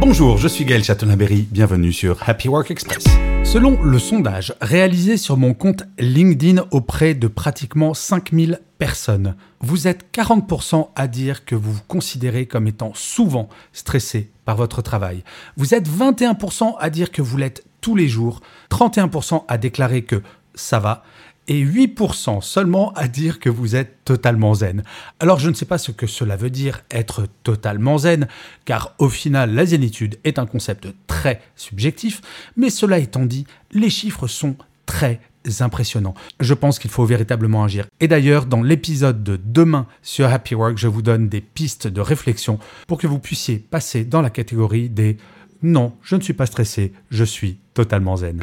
Bonjour, je suis Gaël Chatonaberry, bienvenue sur Happy Work Express. Selon le sondage réalisé sur mon compte LinkedIn auprès de pratiquement 5000 personnes, vous êtes 40% à dire que vous vous considérez comme étant souvent stressé par votre travail. Vous êtes 21% à dire que vous l'êtes tous les jours, 31% à déclarer que ça va, et 8% seulement à dire que vous êtes totalement zen. Alors je ne sais pas ce que cela veut dire être totalement zen, car au final la zénitude est un concept très subjectif, mais cela étant dit, les chiffres sont très impressionnants. Je pense qu'il faut véritablement agir. Et d'ailleurs, dans l'épisode de demain sur Happy Work, je vous donne des pistes de réflexion pour que vous puissiez passer dans la catégorie des non, je ne suis pas stressé, je suis totalement zen.